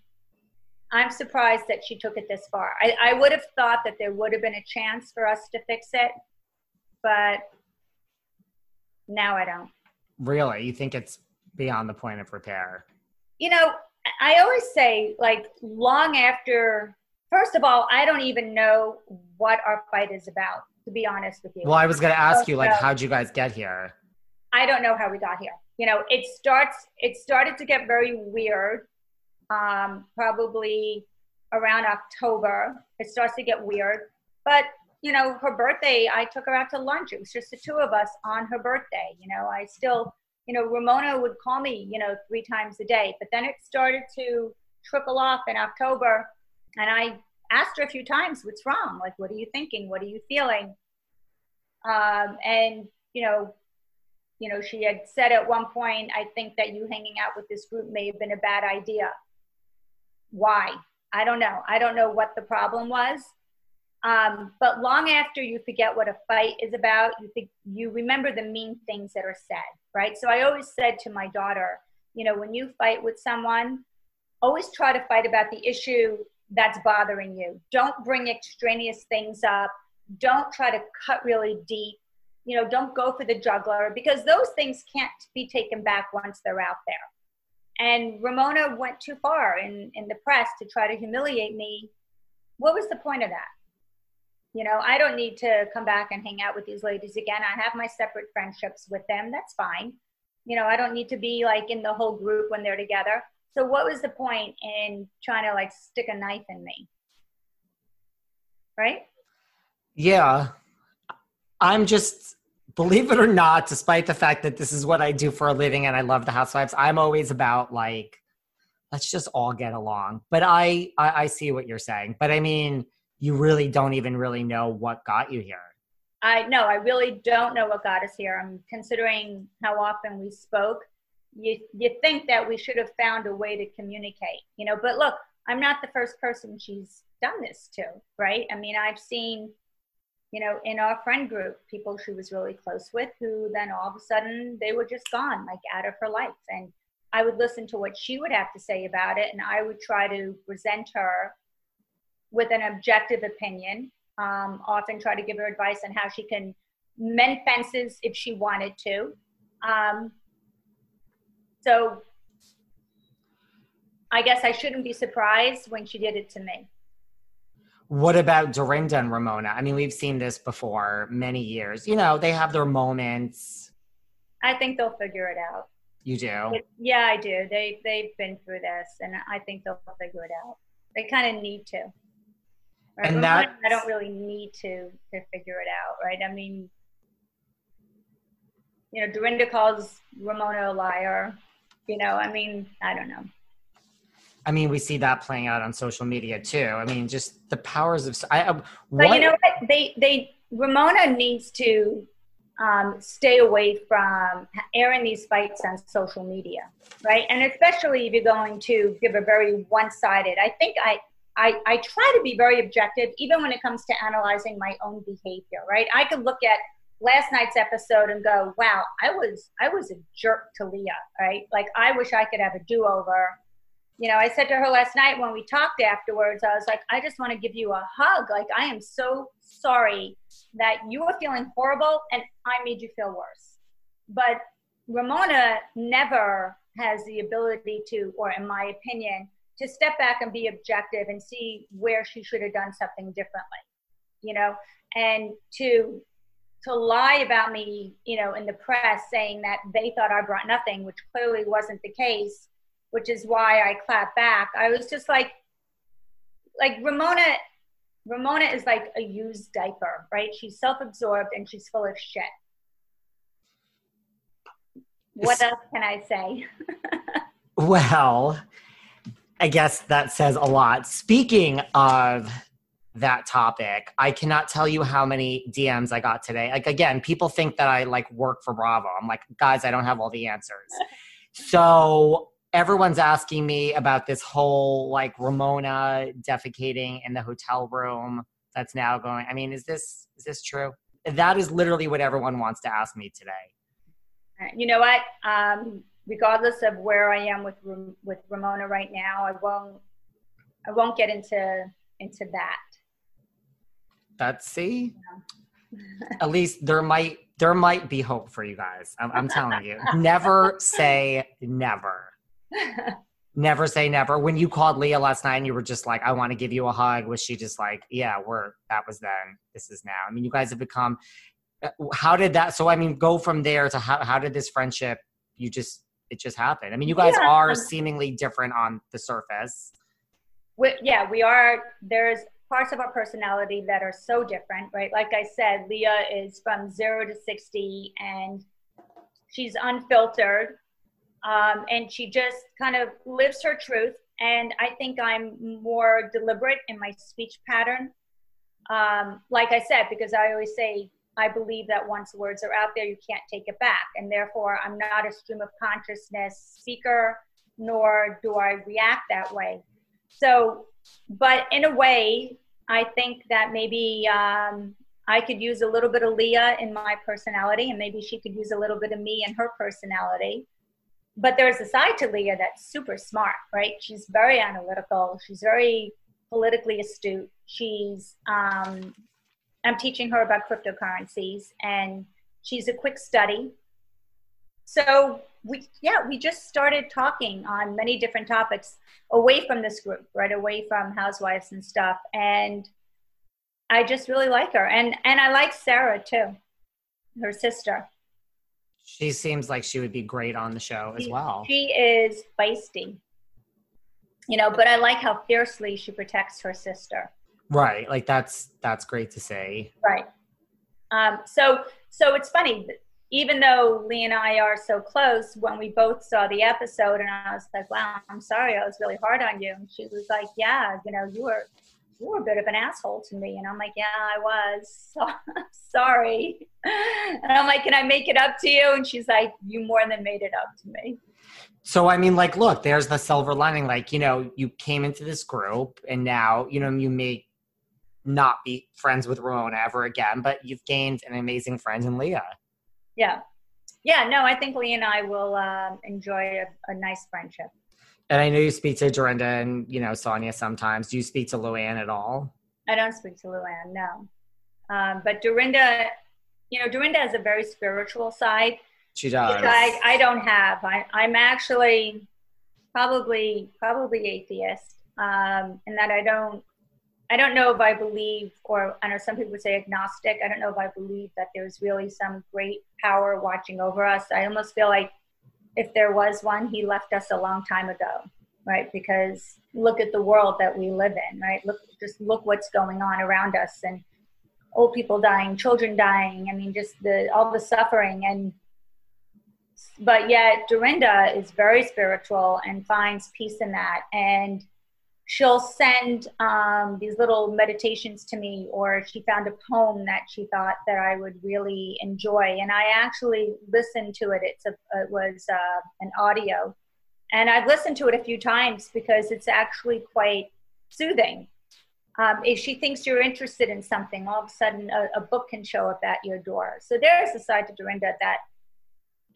[SPEAKER 2] i'm surprised that she took it this far I, I would have thought that there would have been a chance for us to fix it but now I don't.
[SPEAKER 1] Really? You think it's beyond the point of repair?
[SPEAKER 2] You know, I always say, like, long after, first of all, I don't even know what our fight is about, to be honest with you.
[SPEAKER 1] Well, I was going to ask you, like, how'd you guys get here?
[SPEAKER 2] I don't know how we got here. You know, it starts, it started to get very weird, um, probably around October. It starts to get weird. But you know, her birthday, I took her out to lunch. It was just the two of us on her birthday. You know, I still, you know, Ramona would call me, you know, three times a day. But then it started to trickle off in October. And I asked her a few times, what's wrong? Like, what are you thinking? What are you feeling? Um, and, you know, you know, she had said at one point, I think that you hanging out with this group may have been a bad idea. Why? I don't know. I don't know what the problem was. Um, but long after you forget what a fight is about, you think you remember the mean things that are said, right? So I always said to my daughter, you know, when you fight with someone, always try to fight about the issue that's bothering you. Don't bring extraneous things up. Don't try to cut really deep. You know, don't go for the juggler because those things can't be taken back once they're out there. And Ramona went too far in, in the press to try to humiliate me. What was the point of that? you know i don't need to come back and hang out with these ladies again i have my separate friendships with them that's fine you know i don't need to be like in the whole group when they're together so what was the point in trying to like stick a knife in me right
[SPEAKER 1] yeah i'm just believe it or not despite the fact that this is what i do for a living and i love the housewives i'm always about like let's just all get along but i, I, I see what you're saying but i mean you really don't even really know what got you here.
[SPEAKER 2] I know, I really don't know what got us here. I'm considering how often we spoke. You, you think that we should have found a way to communicate, you know, but look, I'm not the first person she's done this to, right? I mean, I've seen, you know, in our friend group, people she was really close with who then all of a sudden they were just gone, like out of her life. And I would listen to what she would have to say about it, and I would try to present her with an objective opinion. Um, often try to give her advice on how she can mend fences if she wanted to. Um, so I guess I shouldn't be surprised when she did it to me.
[SPEAKER 1] What about Dorinda and Ramona? I mean, we've seen this before many years. You know, they have their moments.
[SPEAKER 2] I think they'll figure it out.
[SPEAKER 1] You do?
[SPEAKER 2] It, yeah, I do. They they've been through this, and I think they'll figure it out. They kind of need to. Right? And that I don't really need to to figure it out, right? I mean, you know, Dorinda calls Ramona a liar. You know, I mean, I don't know.
[SPEAKER 1] I mean, we see that playing out on social media too. I mean, just the powers of. I,
[SPEAKER 2] I, but you know what? They they Ramona needs to um, stay away from airing these fights on social media, right? And especially if you're going to give a very one-sided. I think I I, I try to be very objective, even when it comes to analyzing my own behavior, right? I could look at last night's episode and go, wow, I was I was a jerk to Leah, right? Like I wish I could have a do-over. You know, I said to her last night when we talked afterwards, I was like, I just want to give you a hug. Like I am so sorry that you were feeling horrible and I made you feel worse. But Ramona never has the ability to, or in my opinion, to step back and be objective and see where she should have done something differently, you know, and to to lie about me, you know, in the press saying that they thought I brought nothing, which clearly wasn't the case, which is why I clapped back. I was just like, like Ramona, Ramona is like a used diaper, right? She's self-absorbed and she's full of shit. What else can I say?
[SPEAKER 1] well, I guess that says a lot. Speaking of that topic. I cannot tell you how many DMs I got today. Like again, people think that I like work for Bravo. I'm like, guys, I don't have all the answers. so everyone's asking me about this whole like Ramona defecating in the hotel room that's now going. I mean, is this is this true? That is literally what everyone wants to ask me today.
[SPEAKER 2] You know what? Um, regardless of where I am with with Ramona right now, I won't I won't get into into that.
[SPEAKER 1] Betsy, at least there might there might be hope for you guys. I'm, I'm telling you. never say never. never say never. When you called Leah last night and you were just like, I want to give you a hug, was she just like, Yeah, we're that was then, this is now. I mean, you guys have become uh, how did that so I mean go from there to how how did this friendship you just it just happened? I mean, you guys yeah. are seemingly different on the surface.
[SPEAKER 2] We, yeah, we are. There's parts of our personality that are so different, right? Like I said, Leah is from zero to 60 and she's unfiltered. Um, and she just kind of lives her truth. And I think I'm more deliberate in my speech pattern. Um, like I said, because I always say, I believe that once words are out there, you can't take it back. And therefore, I'm not a stream of consciousness speaker, nor do I react that way. So but in a way, I think that maybe um, I could use a little bit of Leah in my personality, and maybe she could use a little bit of me in her personality. But there's a side to Leah that's super smart, right? She's very analytical. She's very politically astute. She's, um, I'm teaching her about cryptocurrencies, and she's a quick study. So we yeah we just started talking on many different topics away from this group right away from housewives and stuff. And i just really like her. And and i like sarah too her sister.
[SPEAKER 1] She seems like she would be great on the show as well.
[SPEAKER 2] she is feisty you know but i like how fiercely she protects her sister.
[SPEAKER 1] Right like that's that's great to say
[SPEAKER 2] right. Um so so it's funny even though Lee and I are so close, when we both saw the episode, and I was like, "Wow, I'm sorry, I was really hard on you," and she was like, "Yeah, you know, you were you were a bit of an asshole to me," and I'm like, "Yeah, I was. So, sorry." And I'm like, "Can I make it up to you?" And she's like, "You more than made it up to me."
[SPEAKER 1] So I mean, like, look, there's the silver lining. Like, you know, you came into this group, and now you know you may not be friends with Ramona ever again, but you've gained an amazing friend in Leah
[SPEAKER 2] yeah. Yeah no i think lee and i will um, enjoy a, a, nice friendship.
[SPEAKER 1] And i know you speak to dorinda and you know sonja sometimes. Do you speak to luann at all?
[SPEAKER 2] I don't speak to luann no. Um, but dorinda you know dorinda has a very spiritual side.
[SPEAKER 1] She does.
[SPEAKER 2] I, I don't have. I, i'm actually probably probably atheist um, and that i don't I don't know if I believe, or I know some people would say agnostic. I don't know if I believe that there's really some great power watching over us. I almost feel like if there was one, he left us a long time ago, right? Because look at the world that we live in, right? Look, just look what's going on around us, and old people dying, children dying. I mean, just the all the suffering, and but yet Dorinda is very spiritual and finds peace in that. And she'll send um, these little meditations to me, or she found a poem that she thought that I would really enjoy, and I actually listened to it. It's a, it was uh, an audio, and I've listened to it a few times because it's actually quite soothing. Um, if she thinks you're interested in something, all of a sudden a, a book can show up at your door. So there's a side to Dorinda that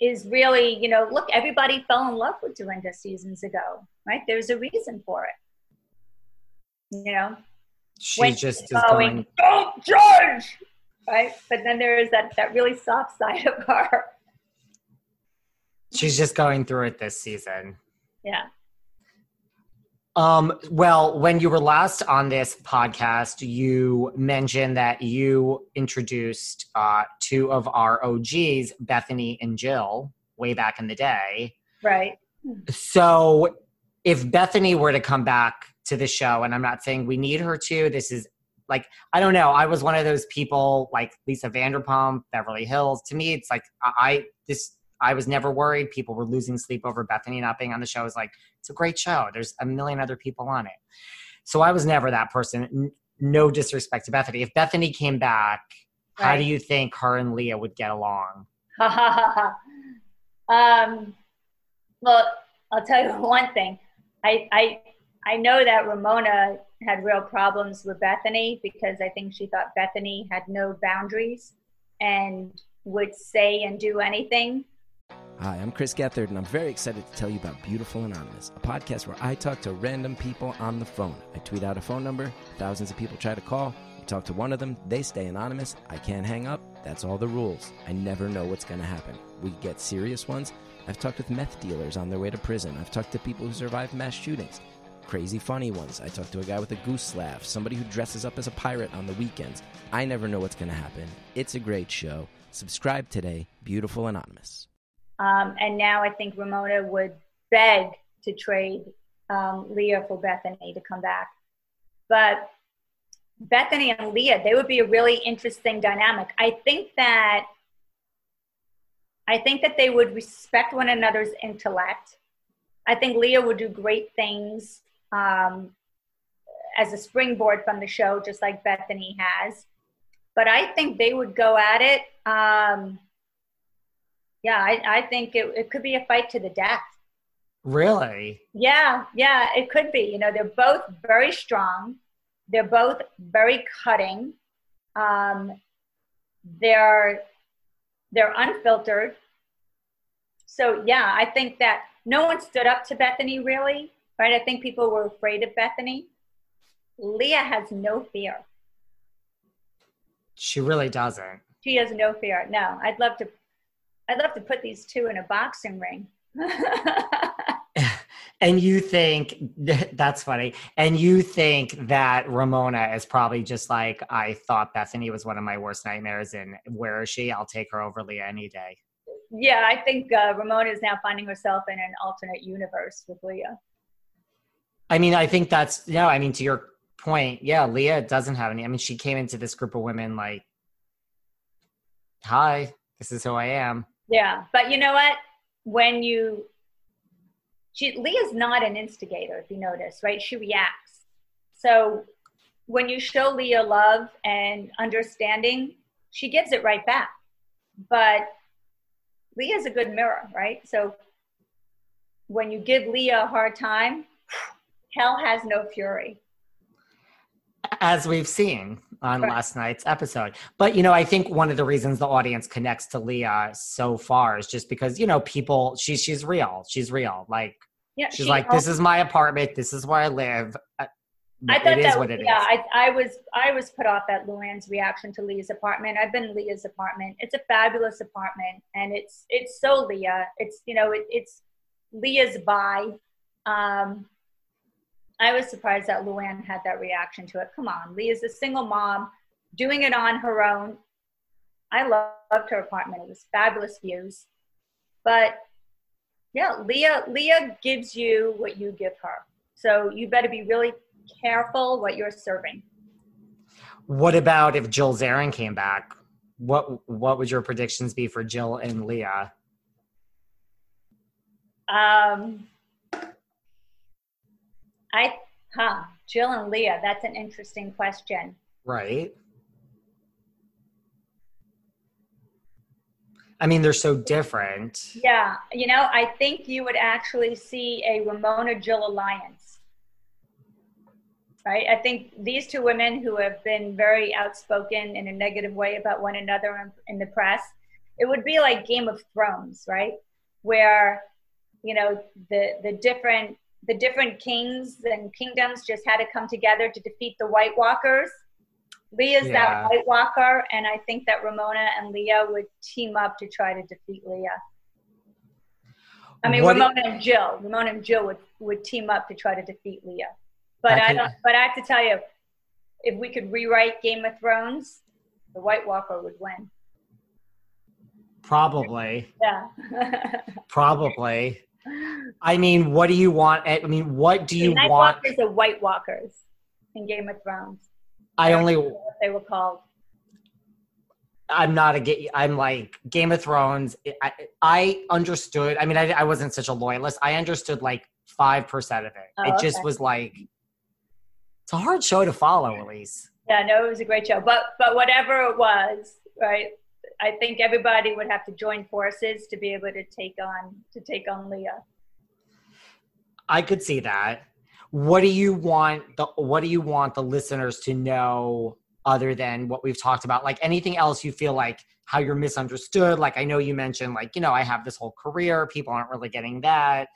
[SPEAKER 2] is really, you know, look, everybody fell in love with Dorinda seasons ago, right? There's a reason for it. You know,
[SPEAKER 1] she when just is going, going,
[SPEAKER 2] don't judge, right? But then there is that that really soft side of her.
[SPEAKER 1] She's just going through it this season.
[SPEAKER 2] Yeah.
[SPEAKER 1] Um, well, when you were last on this podcast, you mentioned that you introduced uh, two of our OGs, Bethenny and Jill, way back in the day.
[SPEAKER 2] Right.
[SPEAKER 1] So, if Bethenny were to come back to the show, and I'm not saying we need her to, this is like I don't know. I was one of those people like Lisa Vanderpump, Beverly Hills. To me, it's like I this I was never worried. People were losing sleep over Bethenny not being on the show. I was like, it's a great show. There's a million other people on it. So I was never that person. No disrespect to Bethenny. If Bethenny came back, right. how do you think her and Leah would get along?
[SPEAKER 2] um, well, I'll tell you one thing. I, I, I know that Ramona had real problems with Bethenny because I think she thought Bethenny had no boundaries and would say and do anything.
[SPEAKER 4] Hi, I'm Chris Gethard, and I'm very excited to tell you about Beautiful Anonymous, a podcast where I talk to random people on the phone. I tweet out a phone number, thousands of people try to call. I talk to one of them, they stay anonymous. I can't hang up. That's all the rules. I never know what's going to happen. We get serious ones. I've talked with meth dealers on their way to prison. I've talked to people who survived mass shootings. Crazy funny ones. I talked to a guy with a goose laugh, somebody who dresses up as a pirate on the weekends. I never know what's going to happen. It's a great show. Subscribe today, Beautiful Anonymous.
[SPEAKER 2] Um, and now I think Ramona would beg to trade um, Leah for Bethenny to come back. But Bethenny and Leah, they would be a really interesting dynamic. I think that I think that they would respect one another's intellect. I think Leah would do great things um, as a springboard from the show, just like Bethenny has. But I think they would go at it. Um, yeah, I, I think it, it could be a fight to the death.
[SPEAKER 1] Really?
[SPEAKER 2] Yeah, yeah, it could be. You know, they're both very strong. They're both very cutting. Um, they're they're unfiltered. So yeah, I think that no one stood up to Bethenny really, right? I think people were afraid of Bethenny. Leah has no fear.
[SPEAKER 1] She really doesn't.
[SPEAKER 2] She has no fear. No, I'd love to I'd love to put these two in a boxing ring.
[SPEAKER 1] and you think that's funny. And you think that Ramona is probably just like I thought Bethenny was one of my worst nightmares. And where is she? I'll take her over Leah any day.
[SPEAKER 2] Yeah, I think uh, Ramona is now finding herself in an alternate universe with Leah.
[SPEAKER 1] I mean, I think that's no. I mean, to your point, yeah, Leah doesn't have any. I mean, she came into this group of women like, "Hi, this is who I am."
[SPEAKER 2] Yeah, but you know what? When you, she Leah's not an instigator, if you notice, right? She reacts. So when you show Leah love and understanding, she gives it right back. But Leah's a good mirror, right? So when you give Leah a hard time, hell has no fury.
[SPEAKER 1] As we've seen on right. last night's episode. But, you know, I think one of the reasons the audience connects to Leah so far is just because, you know, people, she's, she's real. She's real. Like, yeah, she's she like, this is my apartment. This is where I live. Uh,
[SPEAKER 2] I thought that was, yeah, I, I was I was put off at Luann's reaction to Leah's apartment. I've been in Leah's apartment. It's a fabulous apartment, and it's it's so Leah. It's you know it, it's Leah's vibe. Um, I was surprised that Luann had that reaction to it. Come on, Leah's a single mom doing it on her own. I loved her apartment. It was fabulous views. But yeah, Leah Leah gives you what you give her. So you better be really careful what you're serving.
[SPEAKER 1] What about if Jill Zarin came back? What what would your predictions be for Jill and Leah?
[SPEAKER 2] Um, I, huh, Jill and Leah, that's an interesting question.
[SPEAKER 1] Right. I mean, they're so different.
[SPEAKER 2] Yeah, you know, I think you would actually see a Ramona Jill alliance. Right? I think these two women who have been very outspoken in a negative way about one another in, in the press, it would be like Game of Thrones, right? Where, you know, the the different the different kings and kingdoms just had to come together to defeat the White Walkers Leah's yeah. that White Walker, and I think that Ramona and Leah would team up to try to defeat Leah. I mean, what Ramona and Jill. Ramona and Jill would, would team up to try to defeat Leah. But I, I don't. But I have to tell you, if we could rewrite Game of Thrones, the White Walker would win.
[SPEAKER 1] Probably.
[SPEAKER 2] Yeah.
[SPEAKER 1] Probably. I mean, what do you want? I mean, what do you
[SPEAKER 2] the Night
[SPEAKER 1] want?
[SPEAKER 2] Walkers are White Walkers in Game of Thrones.
[SPEAKER 1] I only
[SPEAKER 2] what they were called.
[SPEAKER 1] I'm not a I'm like Game of Thrones. I, I understood. I mean, I, I wasn't such a loyalist. I understood like five percent of it. Oh, it just was like it's a hard show to follow, Elyse.
[SPEAKER 2] Yeah, no, it was a great show. But but whatever it was, right? I think everybody would have to join forces to be able to take on to take on Leah.
[SPEAKER 1] I could see that. What do you want the what do you want the listeners to know other than what we've talked about? Like anything else you feel like how you're misunderstood? Like i know you mentioned like you know i have this whole career. People aren't really getting that.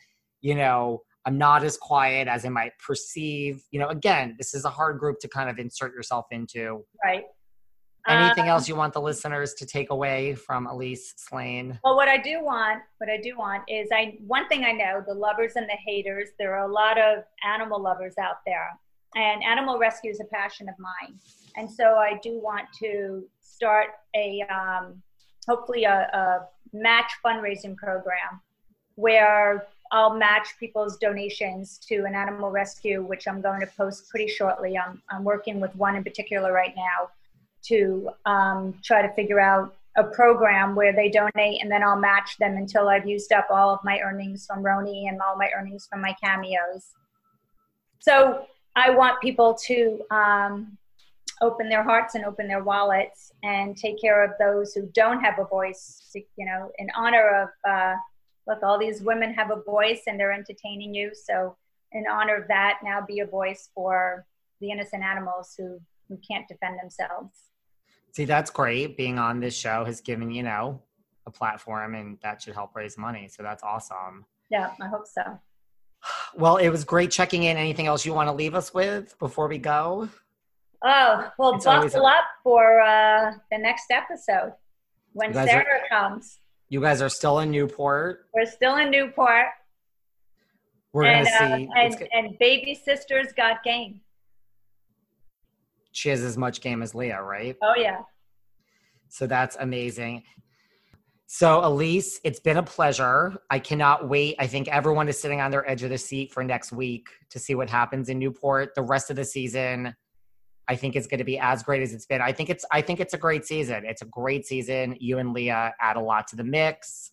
[SPEAKER 1] You know i'm not as quiet as i might perceive. You know again this is a hard group to kind of insert yourself into.
[SPEAKER 2] Right
[SPEAKER 1] Anything um, else you want the listeners to take away from Elyse Slaine?
[SPEAKER 2] Well, what I do want, what I do want is I one thing I know, the lovers and the haters, there are a lot of animal lovers out there. And animal rescue is a passion of mine. And so I do want to start a um, hopefully a, a match fundraising program where I'll match people's donations to an animal rescue, which I'm going to post pretty shortly. I'm, I'm working with one in particular right now to um, try to figure out a program where they donate and then I'll match them until I've used up all of my earnings from RHONY and all my earnings from my cameos. So I want people to um, open their hearts and open their wallets and take care of those who don't have a voice, you know, in honor of, uh, look, all these women have a voice and they're entertaining you. So in honor of that, now be a voice for the innocent animals who, who can't defend themselves.
[SPEAKER 1] See, that's great. Being on this show has given, you know, a platform and that should help raise money. So that's awesome.
[SPEAKER 2] Yeah, I hope so.
[SPEAKER 1] Well, it was great checking in. Anything else you want to leave us with before we go?
[SPEAKER 2] Oh, well, it's buckle a- up for uh, the next episode when Sarah are,
[SPEAKER 1] comes. You guys are still in Newport.
[SPEAKER 2] We're still in Newport.
[SPEAKER 1] We're and, gonna uh, see.
[SPEAKER 2] and, and baby sisters got game
[SPEAKER 1] she has as much game as Leah, right?
[SPEAKER 2] Oh yeah.
[SPEAKER 1] So that's amazing. So Elyse, it's been a pleasure. I cannot wait. I think everyone is sitting on their edge of the seat for next week to see what happens in Newport. The rest of the season, I think it's going to be as great as it's been. I think it's I think it's a great season. It's a great season. You and Leah add a lot to the mix.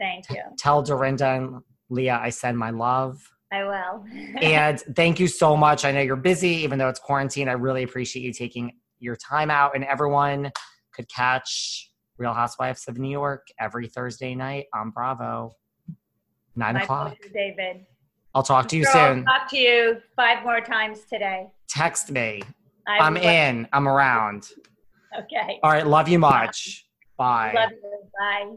[SPEAKER 2] Thank you.
[SPEAKER 1] Tell Dorinda and Leah I send my love.
[SPEAKER 2] I will.
[SPEAKER 1] and thank you so much. I know you're busy, even though it's quarantine. I really appreciate you taking your time out. And everyone could catch Real Housewives of New York every Thursday night on Bravo, nine My o'clock.
[SPEAKER 2] David.
[SPEAKER 1] I'll talk to you soon.
[SPEAKER 2] Talk to you five more times today.
[SPEAKER 1] Text me. I am in. I'm around.
[SPEAKER 2] Okay.
[SPEAKER 1] All right. Love you much. Bye.
[SPEAKER 2] Love you. Bye.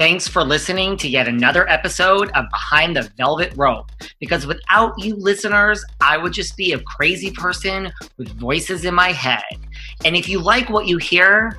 [SPEAKER 1] Thanks for listening to yet another episode of Behind the Velvet Rope. Because without you listeners, I would just be a crazy person with voices in my head. And if you like what you hear,